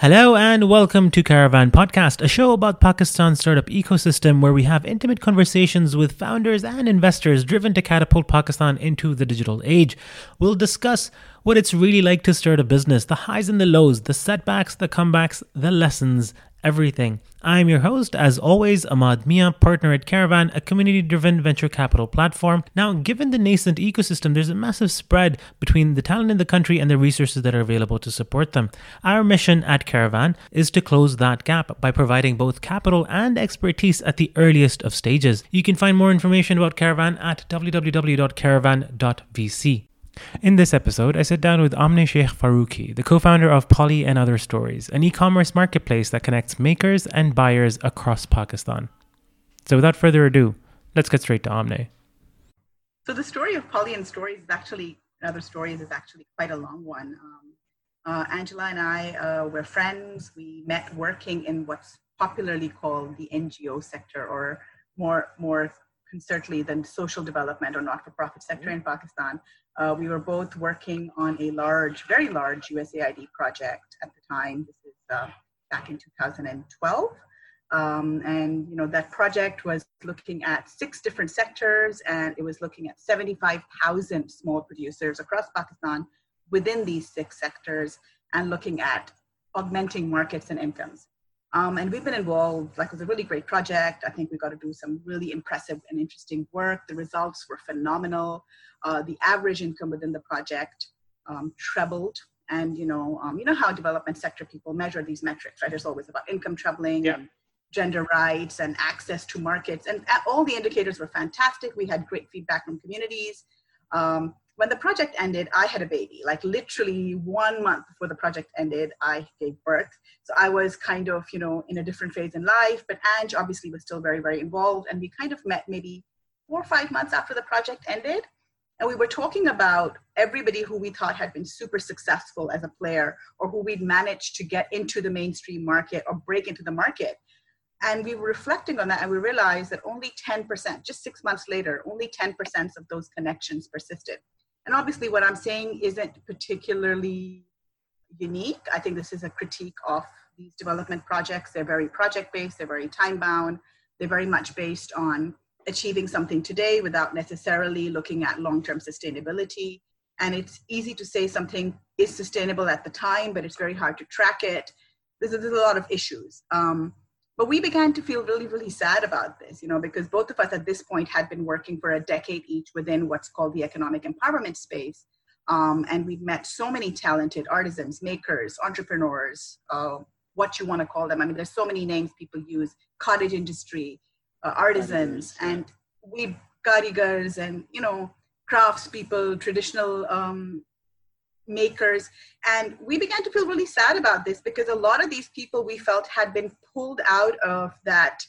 Hello and welcome to Karavan Podcast, a show about Pakistan's startup ecosystem where we have intimate conversations with founders and investors driven to catapult Pakistan into the digital age. We'll discuss what it's really like to start a business, the highs and the lows, the setbacks, the comebacks, the lessons, everything. I'm your host, as always, Amad Mian, partner at Karavan, a community driven venture capital platform. Now, given the nascent ecosystem, there's a massive spread between the talent in the country and the resources that are available to support them. Our mission at Karavan is to close that gap by providing both capital and expertise at the earliest of stages. You can find more information about Karavan at www.karavan.vc. In this episode, I sit down with Amneh Shaikh Farooqui, the co founder of Polly and Other Stories, an e commerce marketplace that connects makers and buyers across Pakistan. So, without further ado, let's get straight to Amne. So, the story of Polly and Stories is actually, Other Stories is actually quite a long one. Um, uh, Angela and I uh, were friends. We met working in what's popularly called the NGO sector, or more, more certainly the social development or not-for-profit sector mm-hmm. in Pakistan. Uh, we were both working on a large, very large USAID project at the time. This is uh, back in 2012. Um, and you know that project was looking at six different sectors and it was looking at 75,000 small producers across Pakistan within these six sectors and looking at augmenting markets and incomes. Um, and we've been involved, like it was a really great project. I think we got to do some really impressive and interesting work. The results were phenomenal. Uh, the average income within the project um, trebled. And you know, um, you know how development sector people measure these metrics, right? There's always about income trebling yeah. gender rights and access to markets. And all the indicators were fantastic. We had great feedback from communities. Um, when the project ended, I had a baby. Like literally one month before the project ended, I gave birth. So I was kind of, you know, in a different phase in life. But Ange obviously was still very, very involved. And we kind of met maybe four or five months after the project ended. And we were talking about everybody who we thought had been super successful as a player or who we'd managed to get into the mainstream market or break into the market. And we were reflecting on that and we realized that only 10%, just six months later, only 10% of those connections persisted. And obviously, what I'm saying isn't particularly unique. I think this is a critique of these development projects. They're very project based, they're very time bound, they're very much based on achieving something today without necessarily looking at long term sustainability. And it's easy to say something is sustainable at the time, but it's very hard to track it. There's, there's a lot of issues. Um, but we began to feel really, really sad about this, you know, because both of us at this point had been working for a decade each within what's called the economic empowerment space. Um, and we've met so many talented artisans, makers, entrepreneurs, uh, what you want to call them. I mean, there's so many names people use cottage industry, uh, artisans, and we karigars and, you know, craftspeople, traditional um, makers. And we began to feel really sad about this because a lot of these people we felt had been pulled out of that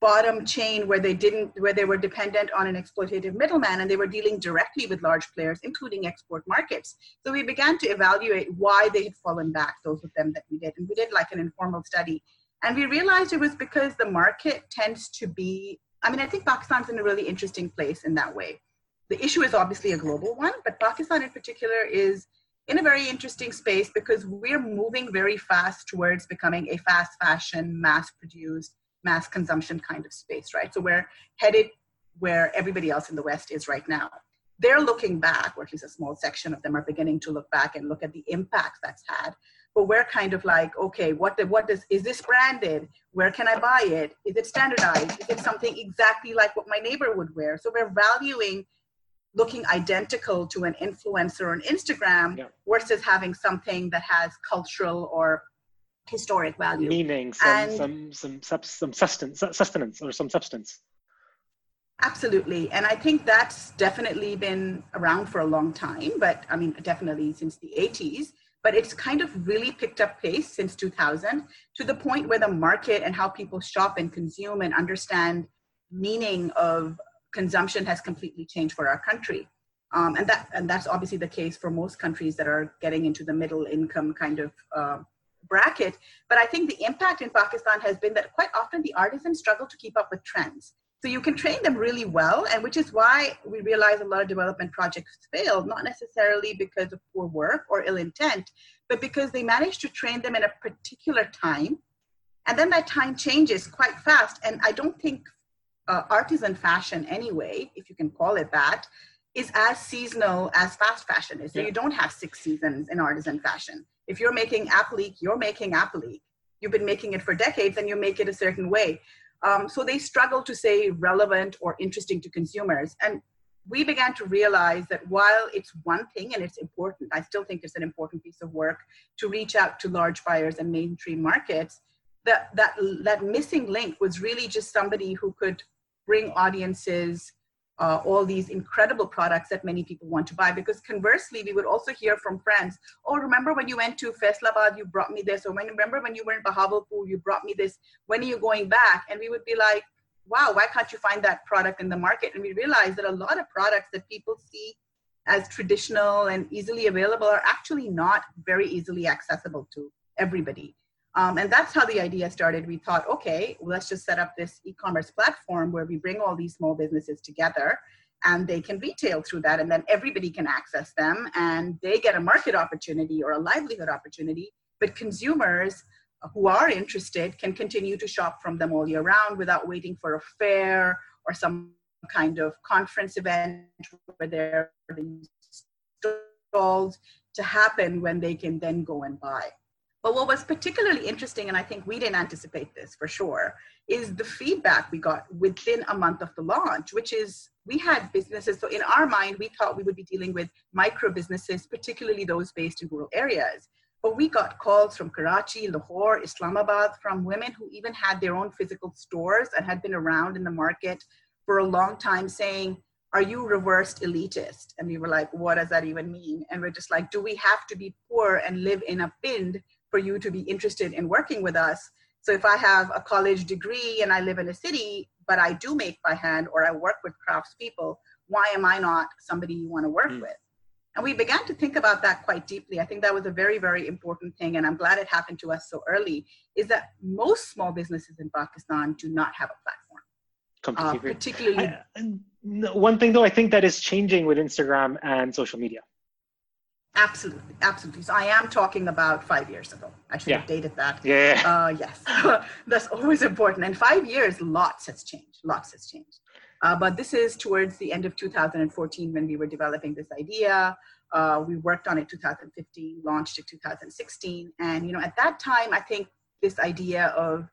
bottom chain where they didn't where they were dependent on an exploitative middleman and they were dealing directly with large players including export markets. So we began to evaluate why they had fallen back those of them that we did. And we did like an informal study. And we realized it was because the market tends to be i mean i think pakistan's in a really interesting place in that way. The issue is obviously a global one but pakistan in particular is in a very interesting space because we're moving very fast towards becoming a fast fashion, mass produced, mass consumption kind of space, right? So we're headed where everybody else in the West is right now. They're looking back, or at least a small section of them are beginning to look back and look at the impact that's had. But we're kind of like, okay, what the, what does is this branded? Where can I buy it? Is it standardized? Is it something exactly like what my neighbor would wear? So we're valuing looking identical to an influencer on Instagram yeah. versus having something that has cultural or historic value. Meaning, some, and some, some, some sustenance, sustenance or some substance. Absolutely. And I think that's definitely been around for a long time, but I mean, definitely since the 80s. But it's kind of really picked up pace since 2000 to the point where the market and how people shop and consume and understand meaning of consumption has completely changed for our country. Um, and that and that's obviously the case for most countries that are getting into the middle income kind of uh, bracket. But I think the impact in Pakistan has been that quite often the artisans struggle to keep up with trends. So you can train them really well, and which is why we realize a lot of development projects fail, not necessarily because of poor work or ill intent, but because they manage to train them in a particular time. And then that time changes quite fast. And I don't think uh, artisan fashion, anyway, if you can call it that, is as seasonal as fast fashion is. So yeah. you don't have six seasons in artisan fashion. If you're making applique, you're making applique. You've been making it for decades and you make it a certain way. Um, so they struggle to say relevant or interesting to consumers. And we began to realize that while it's one thing and it's important, I still think it's an important piece of work to reach out to large buyers and mainstream markets. That that that missing link was really just somebody who could bring audiences uh, all these incredible products that many people want to buy. Because conversely, we would also hear from friends, oh, remember when you went to Faisalabad, you brought me this, or when, remember when you were in Bahawalpur, you brought me this, when are you going back? And we would be like, wow, why can't you find that product in the market? And we realized that a lot of products that people see as traditional and easily available are actually not very easily accessible to everybody. Um, and that's how the idea started. We thought, okay, let's just set up this e commerce platform where we bring all these small businesses together and they can retail through that. And then everybody can access them and they get a market opportunity or a livelihood opportunity. But consumers who are interested can continue to shop from them all year round without waiting for a fair or some kind of conference event where they're stalls to happen when they can then go and buy. But what was particularly interesting, and I think we didn't anticipate this for sure, is the feedback we got within a month of the launch, which is we had businesses. So in our mind, we thought we would be dealing with micro businesses, particularly those based in rural areas. But we got calls from Karachi, Lahore, Islamabad from women who even had their own physical stores and had been around in the market for a long time saying, Are you reversed elitist? And we were like, What does that even mean? And we're just like, Do we have to be poor and live in a pind for you to be interested in working with us? So if I have a college degree and I live in a city, but I do make by hand or I work with craftspeople, why am I not somebody you want to work mm. with? And we began to think about that quite deeply. I think that was a very, very important thing, and I'm glad it happened to us so early. Is that most small businesses in Pakistan do not have a platform. Completely uh, particularly. I, one thing though, I think that is changing with Instagram and social media. Absolutely, absolutely. So I am talking about five years ago. I should yeah. have dated that. Yeah. Uh, yes, that's always important. And five years, lots has changed. Lots has changed. Uh, but this is towards the end of 2014 when we were developing this idea. Uh, we worked on it 2015, launched it 2016, and you know at that time I think this idea of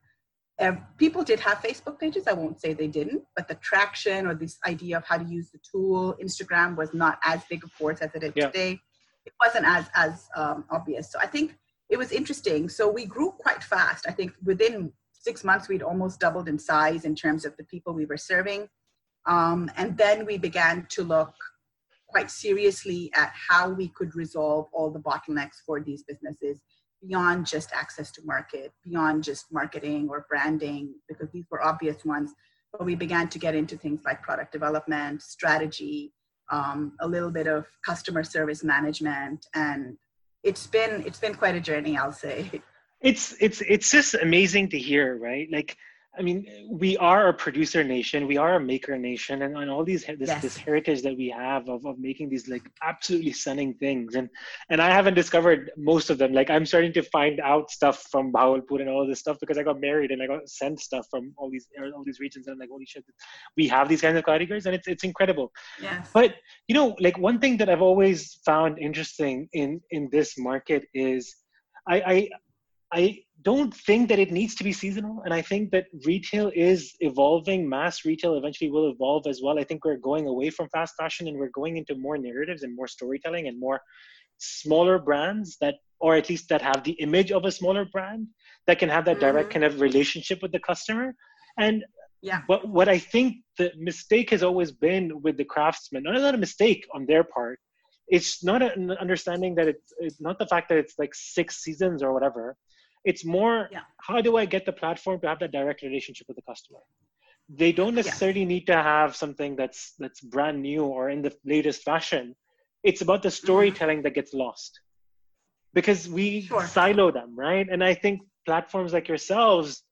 people did have Facebook pages. I won't say they didn't, but the traction or this idea of how to use the tool, Instagram was not as big a force as it is yeah. today. It wasn't as as um, obvious. So I think it was interesting. So we grew quite fast. I think within six months we'd almost doubled in size in terms of the people we were serving. Um, and then we began to look quite seriously at how we could resolve all the bottlenecks for these businesses beyond just access to market, beyond just marketing or branding, because these were obvious ones. But we began to get into things like product development, strategy, um, a little bit of customer service management, and it's been it's been quite a journey, I'll say. It's it's it's just amazing to hear, right? Like I mean, we are a producer nation, we are a maker nation, and, and all these this, yes. this heritage that we have of, of making these like absolutely stunning things. And and I haven't discovered most of them. Like I'm starting to find out stuff from Bahawalpur and all this stuff because I got married and I got sent stuff from all these er, all these regions. And I'm like, holy shit, we have these kinds of categories, and it's it's incredible. Yes. But you know, like one thing that I've always found interesting in in this market is I I I don't think that it needs to be seasonal. And I think that retail is evolving. Mass retail eventually will evolve as well. I think we're going away from fast fashion and we're going into more narratives and more storytelling and more smaller brands that, or at least that have the image of a smaller brand that can have that direct mm-hmm. kind of relationship with the customer. And yeah. But what I think the mistake has always been with the craftsman, not, not a mistake on their part, it's not an understanding that it's, it's not the fact that it's like six seasons or whatever it's more yeah. how do I get the platform to have that direct relationship with the customer? They don't necessarily yeah. need to have something that's that's brand new or in the latest fashion. It's about the storytelling mm-hmm. that gets lost because we sure. silo them, right? And I think platforms like yourselves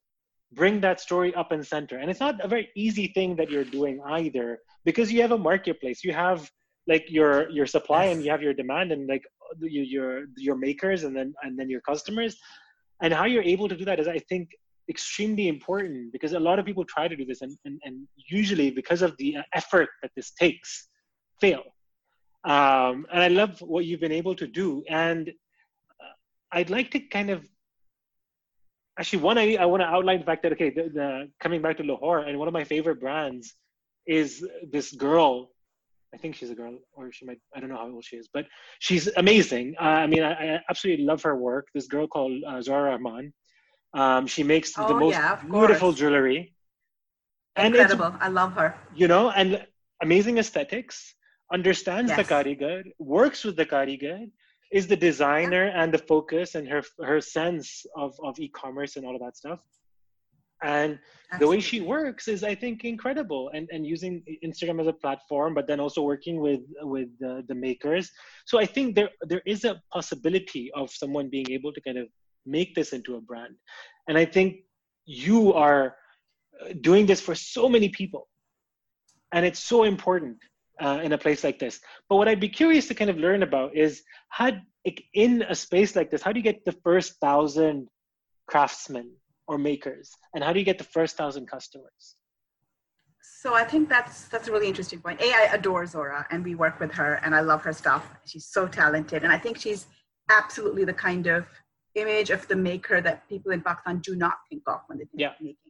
bring that story up and center. And it's not a very easy thing that you're doing either because you have a marketplace. You have like your your supply yes. and you have your demand and like your your your makers and then and then your customers and how you're able to do that is i think extremely important because a lot of people try to do this and, and, and usually because of the effort that this takes fail. Um, and i love what you've been able to do and uh, i'd like to kind of actually one i, I want to outline the fact that okay the, the coming back to lahore and one of my favorite brands is this girl I think she's a girl, or she might, I don't know how old she is, but she's amazing. Uh, I mean, I, I, absolutely love her work. This girl called uh, Zora Rahman. Um, she makes oh, the most yeah, beautiful jewelry. Incredible. I love her. You know, and amazing aesthetics, understands yes. the Karigar, works with the Karigar, is the designer yeah. and the focus and her her sense of, of e-commerce and all of that stuff and Absolutely. the way she works is i think incredible. And and using instagram as a platform but then also working with with the, the makers. So i think there there is a possibility of someone being able to kind of make this into a brand. And i think you are uh, doing this for so many people. And it's so important uh, in a place like this. But what i'd be curious to kind of learn about is how in a space like this how do you get the first thousand craftsmen or makers and how do you get the first thousand customers so i think that's that's a really interesting point a i adore zora and we work with her and i love her stuff she's so talented and i think she's absolutely the kind of image of the maker that people in pakistan do not think of when they think yeah. of making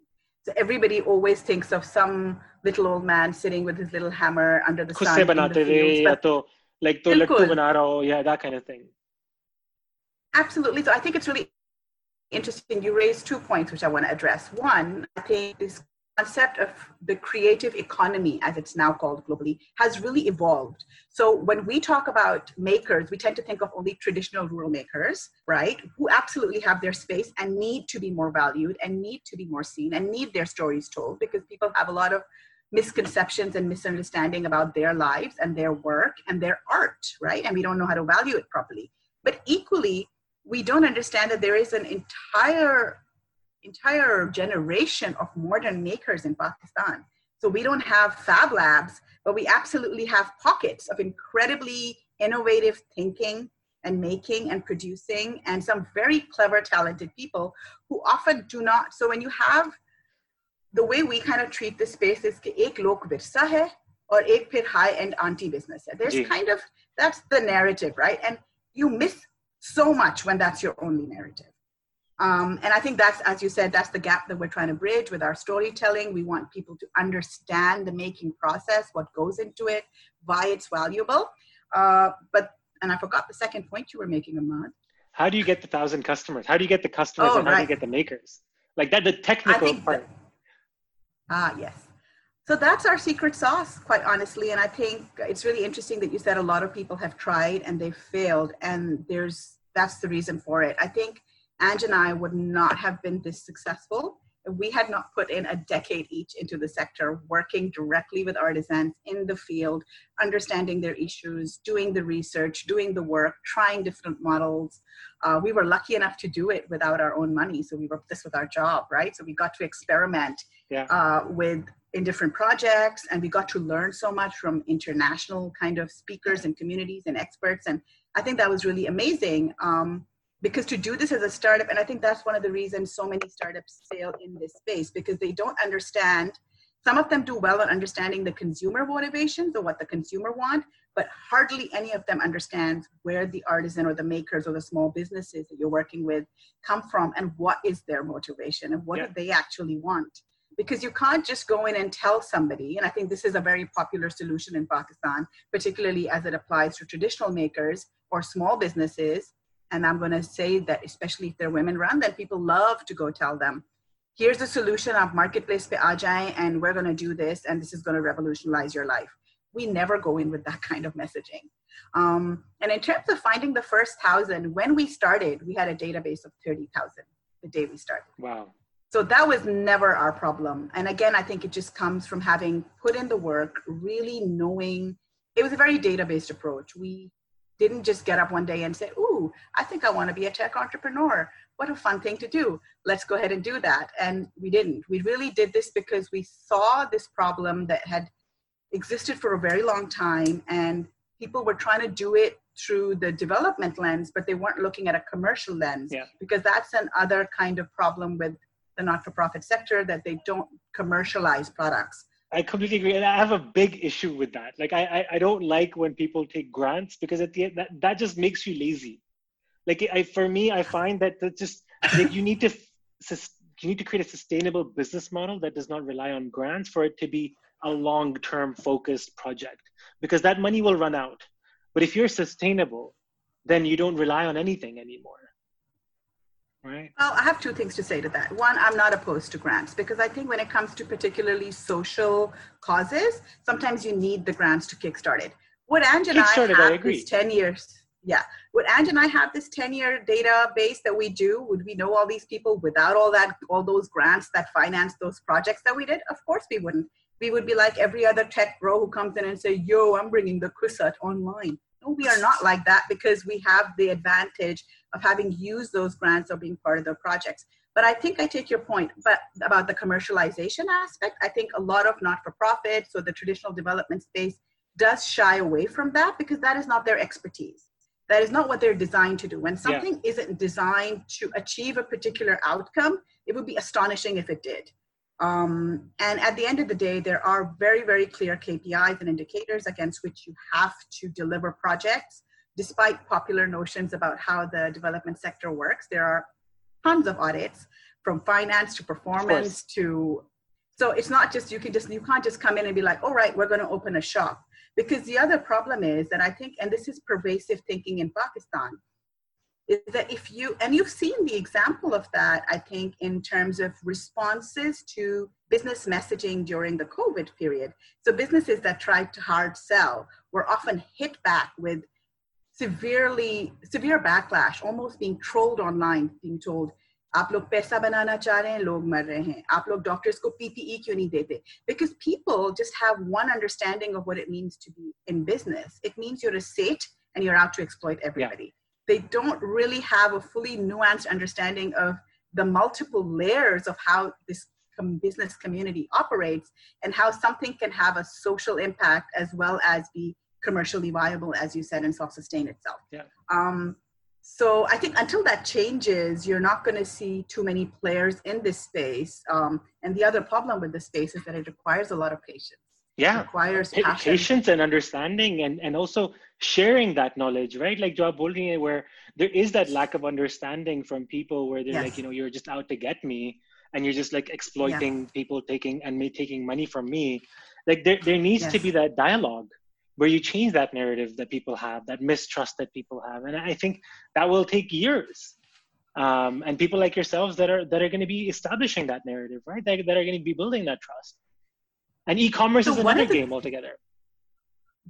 so everybody always thinks of some little old man sitting with his little hammer under the sun. in the fields, to, like to yeah, that kind of thing. Absolutely. So I think it's really interesting. You raised two points which I want to address. One, I think this concept of the creative economy, as it's now called globally, has really evolved. So when we talk about makers, we tend to think of only traditional rural makers, right? Who absolutely have their space and need to be more valued and need to be more seen and need their stories told because people have a lot of misconceptions and misunderstanding about their lives and their work and their art, right? And we don't know how to value it properly. But equally, we don't understand that there is an entire entire generation of modern makers in Pakistan. So we don't have fab labs, but we absolutely have pockets of incredibly innovative thinking and making and producing and some very clever talented people who often do not so when you have the way we kind of treat the space is ki ek lok virsa hai or ek phir high end anti business hai. There's kind of that's the narrative right? And you miss so much when that's your only narrative. Um, and I think that's, as you said, that's the gap that we're trying to bridge with our storytelling. We want people to understand the making process, what goes into it, why it's valuable. Uh, but, and I forgot the second point you were making, Amad. How do you get the thousand customers? How do you get the customers oh, and how right. do you get the makers? Like that, the technical part. Ah, yes. So that's our secret sauce, quite honestly. And I think it's really interesting that you said a lot of people have tried and they've failed. And there's that's the reason for it. I think Ange and I would not have been this successful if we had not put in a decade each into the sector, working directly with artisans in the field, understanding their issues, doing the research, doing the work, trying different models. Uh, we were lucky enough to do it without our own money. So we were this with our job, right? So we got to experiment yeah. uh, with in different projects and we got to learn so much from international kind of speakers and communities and experts and i think that was really amazing um, because to do this as a startup and i think that's one of the reasons so many startups fail in this space because they don't understand some of them do well in understanding the consumer motivations or what the consumer want but hardly any of them understands where the artisan or the makers or the small businesses that you're working with come from and what is their motivation and what yeah. do they actually want because you can't just go in and tell somebody and i think this is a very popular solution in pakistan particularly as it applies to traditional makers or small businesses. And i'm going to say that especially if they're women run then people love to go tell them here's the solution of marketplace pe aa and we're going to do this and this is going to revolutionize your life. We never go in with that kind of messaging. Um, and in terms of finding the first thousand when we started we had a database of 30000 the day we started. Wow so that was never our problem. And again i think it just comes from having put in the work really knowing it was a very data based approach. We didn't just get up one day and say ooh i think i want to be a tech entrepreneur. What a fun thing to do. Let's go ahead and do that. And we didn't. We really did this because we saw this problem that had existed for a very long time and people were trying to do it through the development lens, but they weren't looking at a commercial lens yeah. because that's another kind of problem with the not-for-profit sector that they don't commercialize products. I completely agree, and I have a big issue with that. Like, I, I, I don't like when people take grants because at the end that, that just makes you lazy. Like, I for me, I find that that just like you need to you need to create a sustainable business model that does not rely on grants for it to be a long-term focused project because that money will run out. But if you're sustainable, then you don't rely on anything anymore. Right. Well, I have two things to say to that. One, I'm not opposed to grants because I think when it comes to particularly social causes, sometimes you need the grants to kickstart it. What Ange and I have I is 10 years. Yeah. Would Ange and I have this 10 year database that we do? Would we know all these people without all that, all those grants that finance those projects that we did? Of course we wouldn't. We would be like every other tech bro who comes in and say, yo, I'm bringing the Kusat online. We are not like that because we have the advantage of having used those grants or being part of the projects. But I think I take your point but about the commercialization aspect. I think a lot of not-for-profits or the traditional development space does shy away from that because that is not their expertise. That is not what they're designed to do. When something yeah. isn't designed to achieve a particular outcome, it would be astonishing if it did. Um, and at the end of the day, there are very, very clear KPIs and indicators against which you have to deliver projects. Despite popular notions about how the development sector works, there are tons of audits from finance to performance to so it's not just you can just you can't just come in and be like all right we're going to open a shop because the other problem is that i think and this is pervasive thinking in pakistan is that if you and you've seen the example of that i think in terms of responses to business messaging during the covid period so businesses that tried to hard sell were often hit back with severely severe backlash almost being trolled online being told आप लोग पैसा बनाना चाह रहे हैं लोग मर रहे हैं आप लोग डॉक्टर्स को पीपीई क्यों नहीं देते because people just have one understanding of what it means to be in business it means you're a state and you're out to exploit everybody yeah they don't really have a fully nuanced understanding of the multiple layers of how this business community operates and how something can have a social impact as well as be commercially viable, as you said, and self-sustain itself. Yeah. Um, so I think until that changes, you're not going to see too many players in this space. Um, and the other problem with this space is that it requires a lot of patience yeah requires patience and understanding and and also sharing that knowledge right like job holding where there is that lack of understanding from people where they're yes. like you know you're just out to get me and you're just like exploiting yeah. people taking and me taking money from me like there, there needs yes. to be that dialogue where you change that narrative that people have that mistrust that people have and i think that will take years um, and people like yourselves that are that are going to be establishing that narrative right that, that are going to be building that trust and e-commerce so is another the, game altogether.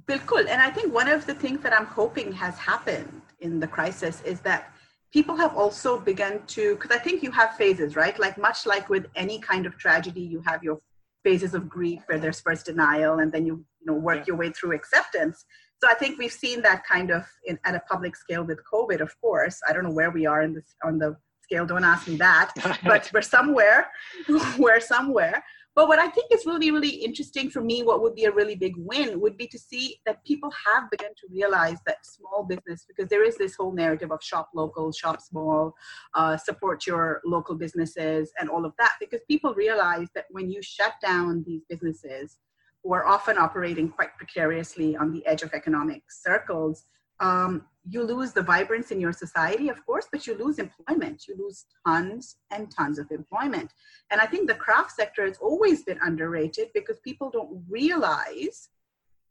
Bilkul. And I think one of the things that I'm hoping has happened in the crisis is that people have also begun to, because I think you have phases, right? Like much like with any kind of tragedy, you have your phases of grief where there's first denial and then you, you know, work yeah. your way through acceptance. So I think we've seen that kind of in, at a public scale with COVID, of course. I don't know where we are in this on the scale, don't ask me that, but we're somewhere, we're somewhere. But what I think is really, really interesting for me, what would be a really big win would be to see that people have begun to realize that small business, because there is this whole narrative of shop local, shop small, uh, support your local businesses, and all of that, because people realize that when you shut down these businesses, who are often operating quite precariously on the edge of economic circles, um, you lose the vibrance in your society, of course, but you lose employment. You lose tons and tons of employment. And I think the craft sector has always been underrated because people don't realize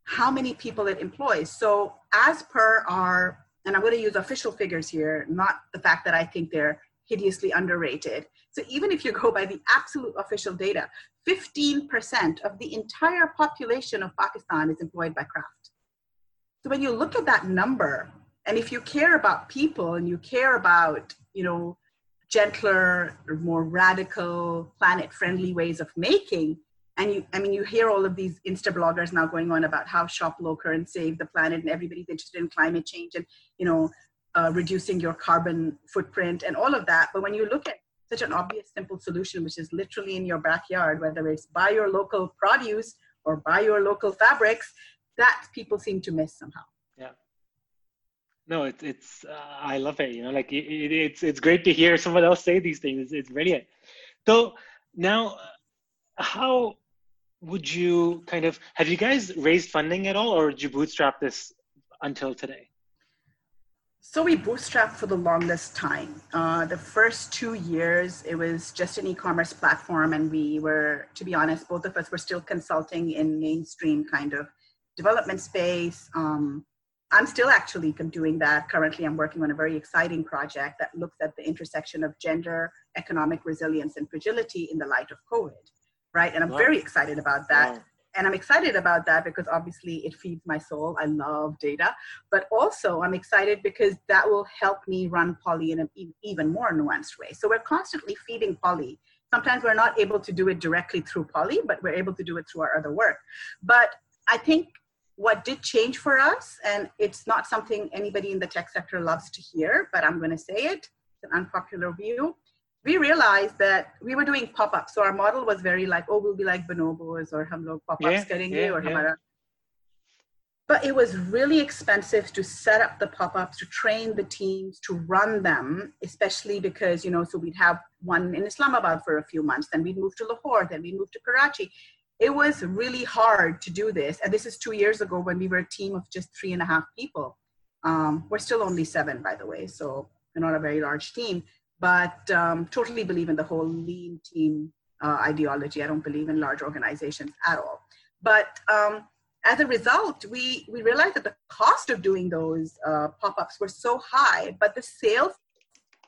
how many people it employs. So, as per our, and I'm going to use official figures here, not the fact that I think they're hideously underrated. So, even if you go by the absolute official data, 15% of the entire population of Pakistan is employed by craft. So when you look at that number, and if you care about people and you care about, you know, gentler, more radical, planet-friendly ways of making, and you, I mean, you hear all of these Insta bloggers now going on about how shop local and save the planet, and everybody's interested in climate change and, you know, uh, reducing your carbon footprint and all of that. But when you look at such an obvious, simple solution, which is literally in your backyard, whether it's buy your local produce or buy your local fabrics, that people seem to miss somehow. No, it's it's uh, I love it. You know, like it, it, it's it's great to hear someone else say these things. It's, it's brilliant. So now, how would you kind of have you guys raised funding at all, or did you bootstrap this until today? So we bootstrapped for the longest time. Uh, the first two years, it was just an e-commerce platform, and we were, to be honest, both of us were still consulting in mainstream kind of development space. Um, I'm still actually doing that. Currently, I'm working on a very exciting project that looks at the intersection of gender, economic resilience, and fragility in the light of COVID, right? And I'm wow. very excited about that. Wow. And I'm excited about that because obviously it feeds my soul. I love data. But also, I'm excited because that will help me run Polly in an even more nuanced way. So we're constantly feeding Polly. Sometimes we're not able to do it directly through Polly, but we're able to do it through our other work. But I think what did change for us, and it's not something anybody in the tech sector loves to hear, but I'm going to say it, it's an unpopular view. We realized that we were doing pop-ups. So our model was very like, oh, we'll be like bonobos or hum log pop-ups yeah, getting yeah, or yeah. But it was really expensive to set up the pop-ups, to train the teams, to run them, especially because, you know, so we'd have one in Islamabad for a few months, then we'd move to Lahore, then we'd move to Karachi it was really hard to do this. And this is two years ago when we were a team of just three and a half people. Um, we're still only seven, by the way, so we're not a very large team, but um, totally believe in the whole lean team uh, ideology. I don't believe in large organizations at all. But um, as a result, we, we realized that the cost of doing those uh, pop ups were so high, but the sales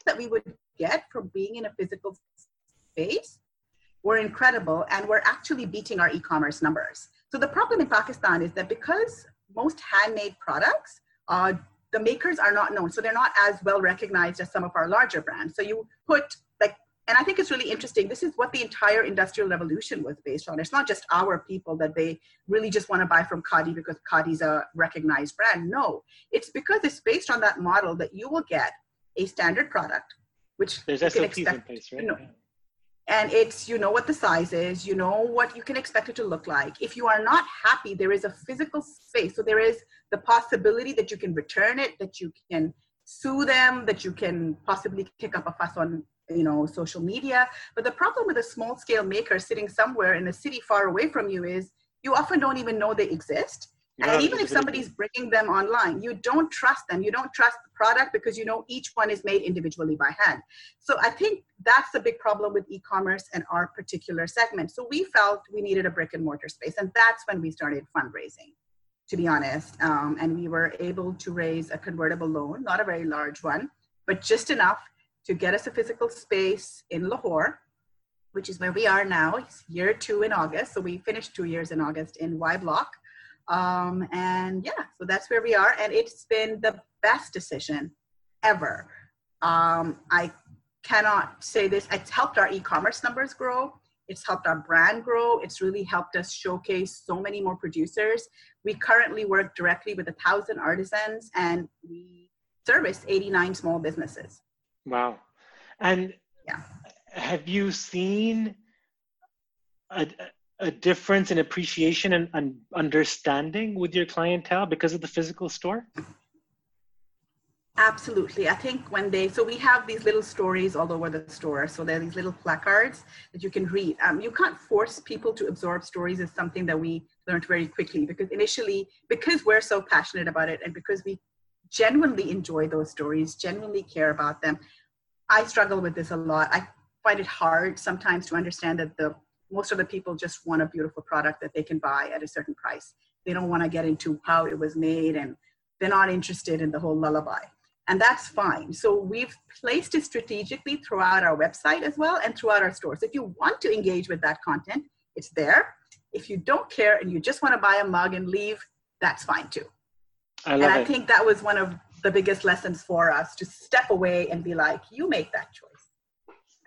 that we would get from being in a physical space were incredible and we're actually beating our e-commerce numbers. So the problem in Pakistan is that because most handmade products, uh, the makers are not known, so they're not as well recognized as some of our larger brands. So you put like, and I think it's really interesting. This is what the entire industrial revolution was based on. It's not just our people that they really just want to buy from Khaadi because Khaadi's a recognized brand. No, it's because it's based on that model that you will get a standard product, which there's SOPs expect, in place, right? You know, and it's you know what the size is you know what you can expect it to look like. If you are not happy there is a physical space. So there is the possibility that you can return it that you can sue them that you can possibly kick up a fuss on you know social media. But the problem with a small scale maker sitting somewhere in a city far away from you is you often don't even know they exist and even if somebody's bringing them online, you don't trust them. You don't trust the product because you know each one is made individually by hand. So I think that's a big problem with e-commerce and our particular segment. So we felt we needed a brick and mortar space, and that's when we started fundraising, to be honest. Um, and we were able to raise a convertible loan, not a very large one, but just enough to get us a physical space in Lahore, which is where we are now. It's year two in August, so we finished two years in August in Y Block um, and yeah, so that's where we are. And it's been the best decision ever. Um, I cannot say this. It's helped our e commerce numbers grow. It's helped our brand grow. It's really helped us showcase so many more producers. We currently work directly with a thousand artisans and we service 89 small businesses. Wow. And yeah. have you seen a, a difference in appreciation and, and understanding with your clientele because of the physical store? Absolutely. I think when they, so we have these little stories all over the store. So there are these little placards that you can read. Um, you can't force people to absorb stories is something that we learned very quickly because initially, because we're so passionate about it and because we genuinely enjoy those stories, genuinely care about them, I struggle with this a lot. I find it hard sometimes to understand that the most of the people just want a beautiful product that they can buy at a certain price. They don't want to get into how it was made and they're not interested in the whole lullaby. And that's fine. So we've placed it strategically throughout our website as well and throughout our stores. If you want to engage with that content, it's there. If you don't care and you just want to buy a mug and leave, that's fine too. I and I it. think that was one of the biggest lessons for us to step away and be like, you make that choice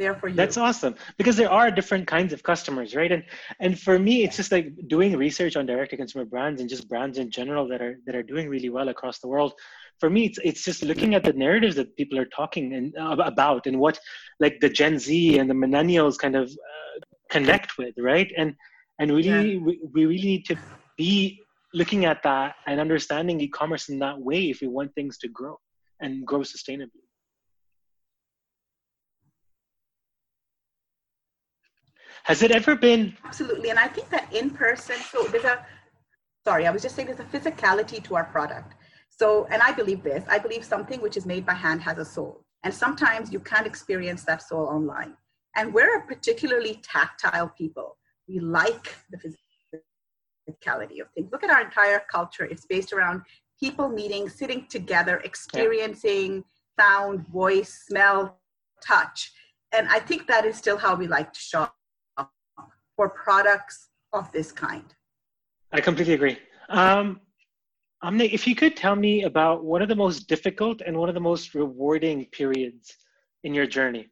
there for you. That's awesome because there are different kinds of customers, right? And and for me, it's just like doing research on direct to consumer brands and just brands in general that are that are doing really well across the world. For me, it's it's just looking at the narratives that people are talking and uh, about and what like the Gen Z and the millennials kind of uh, connect with, right? And and really, yeah. we, we really need to be looking at that and understanding e-commerce in that way if we want things to grow and grow sustainably. Has it ever been? Absolutely. And I think that in person, so there's a, sorry, I was just saying there's a physicality to our product. So, and I believe this, I believe something which is made by hand has a soul. And sometimes you can't experience that soul online. And we're a particularly tactile people. We like the physicality of things. Look at our entire culture. It's based around people meeting, sitting together, experiencing yeah. sound, voice, smell, touch. And I think that is still how we like to shop for products of this kind. I completely agree. Um, Amneh, if you could tell me about one of the most difficult and one of the most rewarding periods in your journey.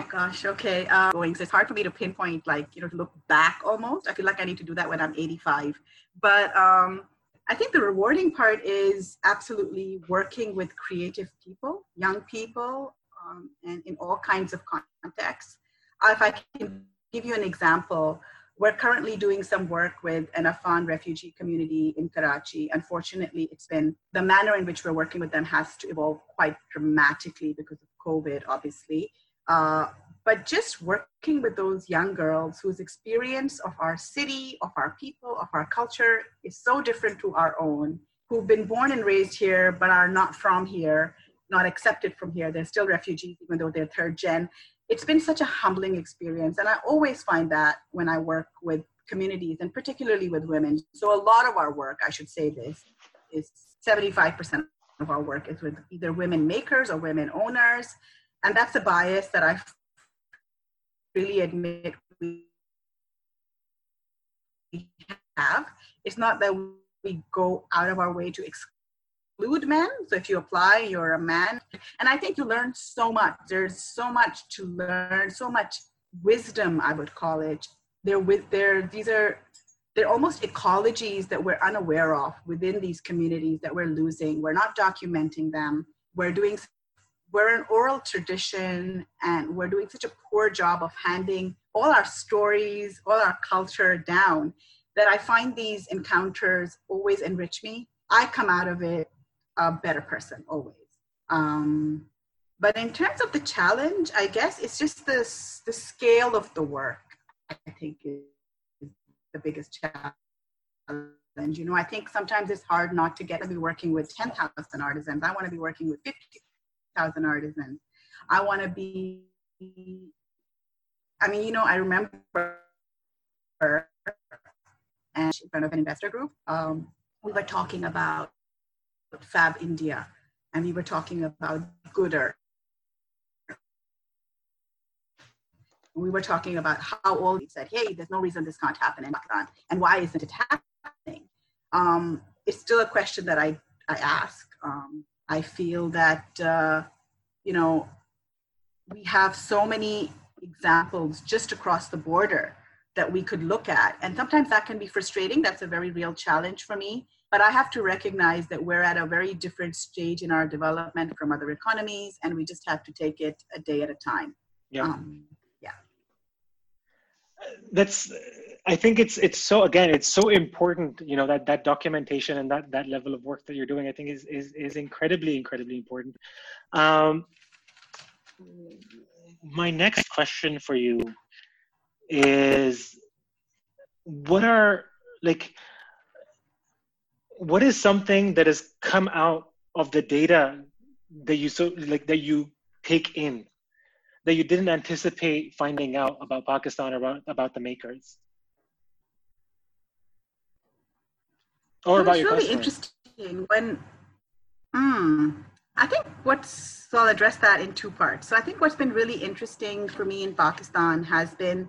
Oh gosh, okay. Uh, going, so it's hard for me to pinpoint, like you know, to look back almost. I feel like I need to do that when I'm 85. But um, I think the rewarding part is absolutely working with creative people, young people, um, and in all kinds of contexts. Uh, if I can give you an example, we're currently doing some work with an Afghan refugee community in Karachi. Unfortunately, it's been the manner in which we're working with them has to evolve quite dramatically because of COVID, obviously. Uh, but just working with those young girls whose experience of our city, of our people, of our culture is so different to our own, who've been born and raised here but are not from here, not accepted from here. They're still refugees, even though they're third gen. It's been such a humbling experience. And I always find that when I work with communities and particularly with women. So a lot of our work, I should say this, is 75% of our work is with either women makers or women owners. And that's a bias that I really admit we have. It's not that we go out of our way to exclude men. So if you apply, you're a man. And I think you learn so much. There's so much to learn, so much wisdom, I would call it. They're with there, these are they're almost ecologies that we're unaware of within these communities that we're losing. We're not documenting them. We're doing we're an oral tradition and we're doing such a poor job of handing all our stories, all our culture down that I find these encounters always enrich me. I come out of it a better person always. Um, but in terms of the challenge, I guess it's just the, the scale of the work, I think is the biggest challenge. You know, I think sometimes it's hard not to get to be working with 10,000 artisans. I want to be working with 50 thousand artisans. I want to be. I mean, you know, I remember and in front of an investor group, um, we were talking about Fabindia, and we were talking about Gooder. We were talking about how all he said, "Hey, there's no reason this can't happen in Pakistan, and why isn't it happening?" Um, it's still a question that I I ask. I feel that, uh, you know, we have so many examples just across the border that we could look at. And sometimes that can be frustrating. That's a very real challenge for me. But I have to recognize that we're at a very different stage in our development from other economies, and we just have to take it a day at a time. Yeah. Um, yeah. That's I think it's it's so again it's so important you know that that documentation and that that level of work that you're doing I think is is is incredibly incredibly important. Um, my next question for you is what are like what is something that has come out of the data that you so like that you take in that you didn't anticipate finding out about Pakistan or about, about the makers? or about your really interesting when mm, i think what's so i'll address that in two parts. So i think what's been really interesting for me in pakistan has been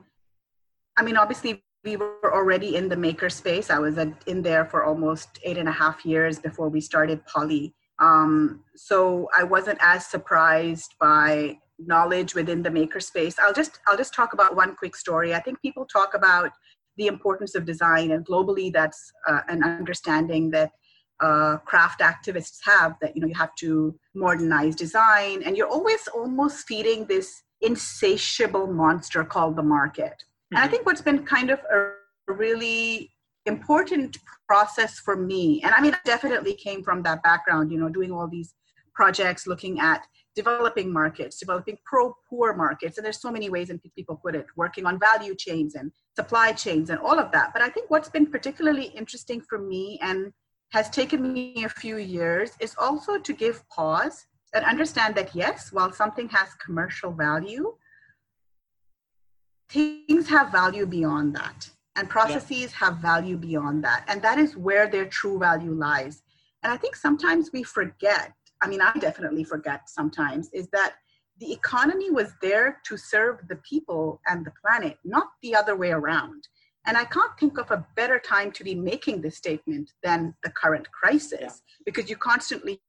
i mean obviously we were already in the maker space. I was in there for almost eight and a half years before we started Polly um, so i wasn't as surprised by knowledge within the maker space i'll just i'll just talk about one quick story i think people talk about the importance of design and globally that's uh, an understanding that uh, craft activists have that you know you have to modernize design and you're always almost feeding this insatiable monster called the market mm-hmm. and i mm-hmm. think what's been kind of a really important process for me and i mean i definitely came from that background you know doing all these projects looking at developing markets developing pro poor markets and there's so many ways in people put it working on value chains and supply chains and all of that but i think what's been particularly interesting for me and has taken me a few years is also to give pause and understand that yes, while something has commercial value, things have value beyond that and processes yeah. have value beyond that and that is where their true value lies and i think sometimes we forget i mean i definitely forget sometimes is that the economy was there to serve the people and the planet not the other way around and I can't think of a better time to be making this statement than the current crisis, yeah. because you constantly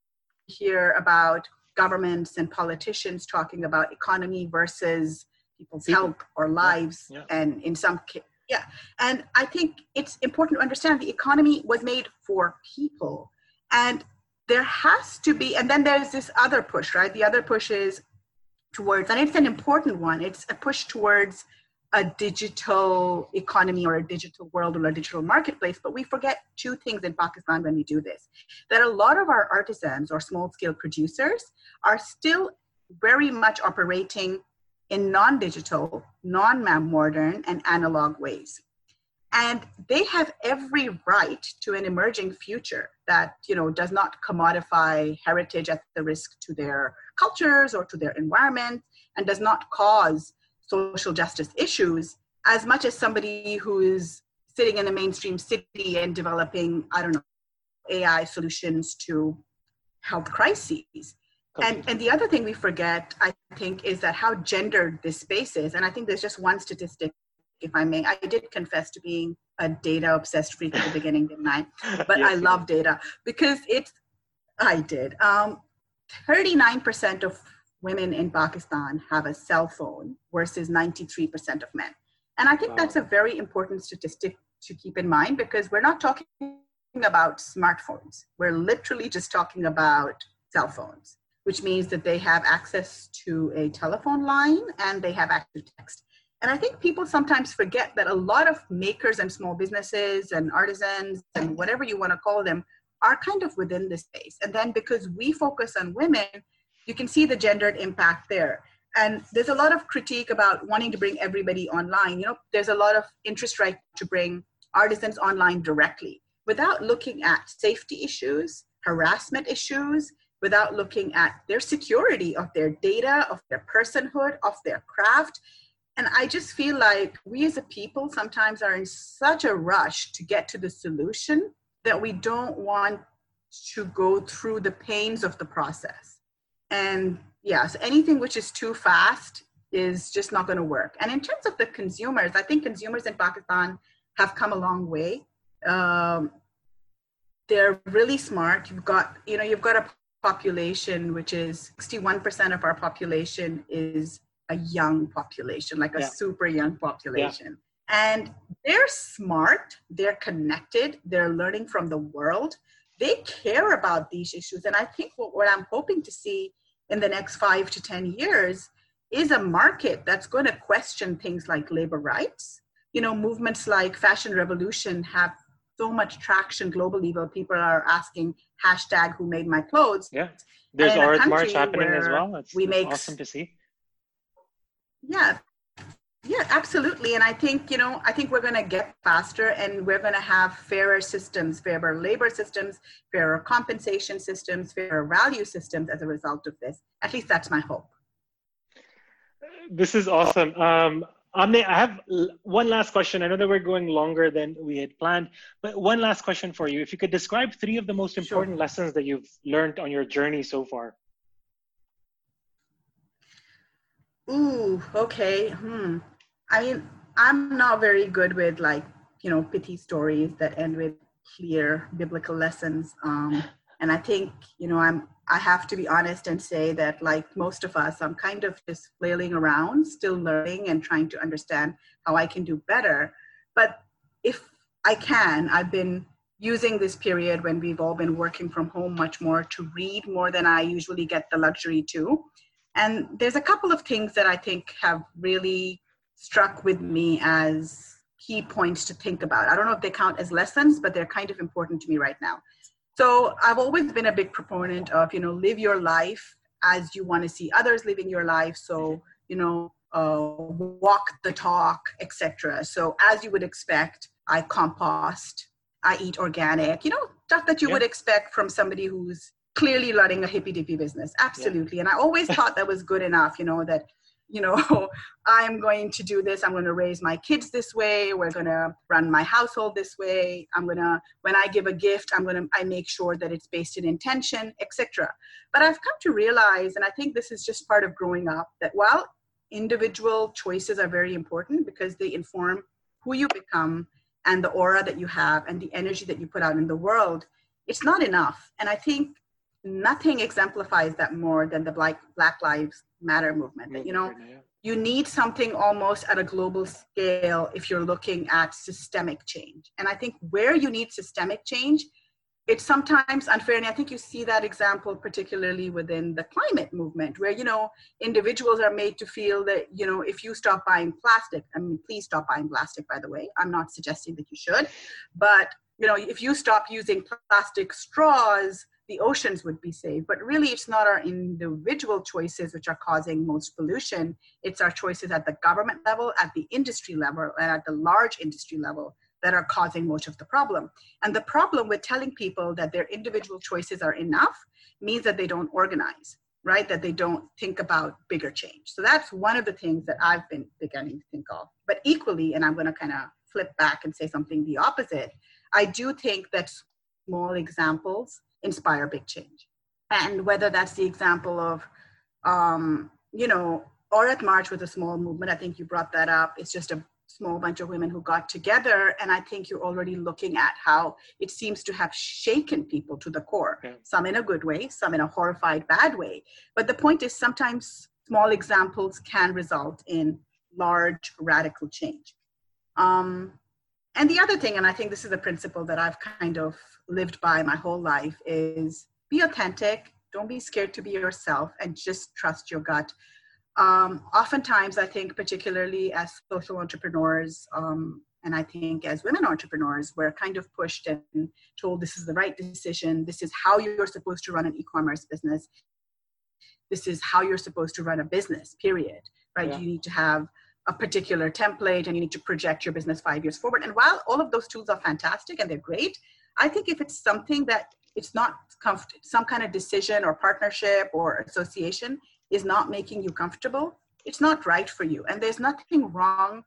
hear about governments and politicians talking about economy versus people's People. health or lives, yeah. Yeah. and in some cases, yeah. And I think it's important to understand the economy was made for people, and there has to be. And then there's this other push, right? The other push is towards, and it's an important one. It's a push towards a digital economy or a digital world or a digital marketplace, but we forget two things in Pakistan when we do this that a lot of our artisans or small scale producers are still very much operating in non digital, non modern, and analog ways. And they have every right to an emerging future that you know does not commodify heritage at the risk to their cultures or to their environment and does not cause social justice issues as much as somebody who is sitting in the mainstream city and developing, I don't know, AI solutions to health crises. And, and the other thing we forget, I think, is that how gendered this space is. And I think there's just one statistic, if I may. I did confess to being a data obsessed freak at the beginning, didn't I? But yes, I love data because it's, I did. Um, 39% of women in Pakistan have a cell phone versus 93% of men. And I think wow. that's a very important statistic to keep in mind because we're not talking about smartphones. We're literally just talking about cell phones, which means that they have access to a telephone line and they have access to text. And I think people sometimes forget that a lot of makers and small businesses and artisans and whatever you want to call them are kind of within this space. And then because we focus on women, you can see the gendered impact there. And there's a lot of critique about wanting to bring everybody online. You know there's a lot of interest right to bring artisans online directly without looking at safety issues harassment issues without looking at their security of their data of their personhood of their craft and i just feel like we as a people sometimes are in such a rush to get to the solution that we don't want to go through the pains of the process and yes, anything which is too fast is just not going to work. And in terms of the consumers, I think consumers in Pakistan have come a long way. Um, they're really smart. You've got, you know, you've got a population which is 61% of our population is a young population, like a yeah. super young population. Yeah. And they're smart, they're connected, they're learning from the world they care about these issues. And I think what, what I'm hoping to see in the next five to 10 years is a market that's going to question things like labor rights. You know, movements like Fashion Revolution have so much traction globally where people are asking hashtag who made my clothes. Yeah. There's Aurat March happening as well. It's, we make, awesome to see. Yeah, yeah, absolutely. And I think, you know, I think we're going to get faster and we're going to have fairer systems, fairer labor systems, fairer compensation systems, fairer value systems as a result of this. At least that's my hope. This is awesome. Um, Amneh, I have one last question. I know that we're going longer than we had planned, but one last question for you. If you could describe three of the most important sure. lessons that you've learned on your journey so far. Ooh, okay. Hmm. I mean, I'm not very good with like, you know, pity stories that end with clear biblical lessons. Um, and I think, you know, I'm, I have to be honest and say that like most of us, I'm kind of just flailing around, still learning and trying to understand how I can do better. But if I can, I've been using this period when we've all been working from home much more to read more than I usually get the luxury to. And there's a couple of things that I think have really struck with me as key points to think about. I don't know if they count as lessons, but they're kind of important to me right now. So I've always been a big proponent of, you know, live your life as you want to see others living your life. So, you know, uh, walk the talk, etc. So as you would expect, I compost, I eat organic, you know, stuff that you would expect from somebody who's clearly running a hippy dippy business. Absolutely. Yeah. And I always thought that was good enough, you know, that, you know, I'm going to do this. I'm going to raise my kids this way. We're going to run my household this way. I'm going to, when I give a gift, I'm going to, I make sure that it's based in intention, etc. But I've come to realize, and I think this is just part of growing up, that while individual choices are very important because they inform who you become and the aura that you have and the energy that you put out in the world, it's not enough. And I think nothing exemplifies that more than the Black, Black Lives Matter movement. you know, you need something almost at a global scale if you're looking at systemic change. And I think where you need systemic change, it's sometimes unfair. And I think you see that example particularly within the climate movement, where, you know, individuals are made to feel that, you know, if you stop buying plastic, I mean, please stop buying plastic, by the way. I'm not suggesting that you should, but you know, if you stop using plastic straws, the oceans would be saved. But really, it's not our individual choices which are causing most pollution. It's our choices at the government level, at the industry level, and at the large industry level that are causing most of the problem. And the problem with telling people that their individual choices are enough means that they don't organize, right? That they don't think about bigger change. So that's one of the things that I've been beginning to think of. But equally, and I'm going to kind of flip back and say something the opposite, I do think that small examples inspire big change. And whether that's the example of, um, you know, Aurat March with a small movement. I think you brought that up. It's just a small bunch of women who got together. And I think you're already looking at how it seems to have shaken people to the core, yeah. some in a good way, some in a horrified bad way. But the point is sometimes small examples can result in large radical change. Um, and the other thing, and I think this is a principle that I've kind of lived by my whole life, is be authentic. Don't be scared to be yourself and just trust your gut. Um, oftentimes, I think, particularly as social entrepreneurs, um, and I think as women entrepreneurs, we're kind of pushed and told this is the right decision. This is how you're supposed to run an e commerce business. This is how you're supposed to run a business, period. Right? Yeah. You need to have a particular template and you need to project your business five years forward. And while all of those tools are fantastic and they're great, I think if it's something that it's not comf- some kind of decision or partnership or association is not making you comfortable, it's not right for you. And there's nothing wrong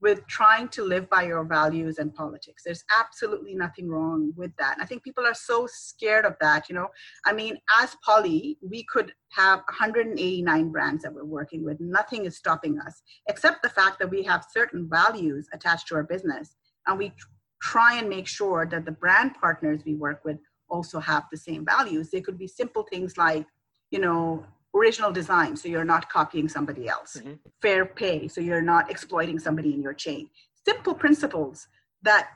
with trying to live by your values and politics. There's absolutely nothing wrong with that. And I think people are so scared of that. You know, I mean, as Polly, we could have 189 brands that we're working with. Nothing is stopping us except the fact that we have certain values attached to our business. And we try and make sure that the brand partners we work with also have the same values. They could be simple things like, you know, original design so you're not copying somebody else. Mm-hmm. fair pay so you're not exploiting somebody in your chain. Simple principles that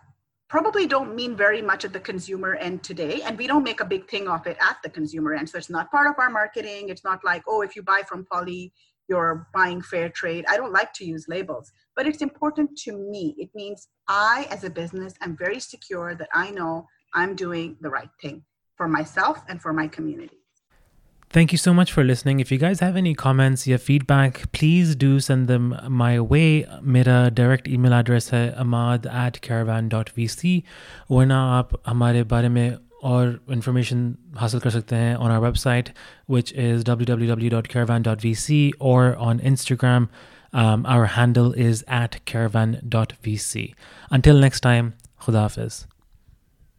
probably don't mean very much at the consumer end today and we don't make a big thing of it at the consumer end. So it's not part of our marketing. It's not like oh if you buy from Polly you're buying fair trade. I don't like to use labels but it's important to me. It means i as a business am very secure that i know i'm doing the right thing for myself and for my community Thank you so much for listening. If you guys have any comments, your feedback, please do send them my way. My direct email address Amad at karavan.vc. और information हासिल कर सकते हैं on our website which on W W W is Caravan dot V C और on Instagram our handle is at Caravan dot V C until next time खुदा हाफिज़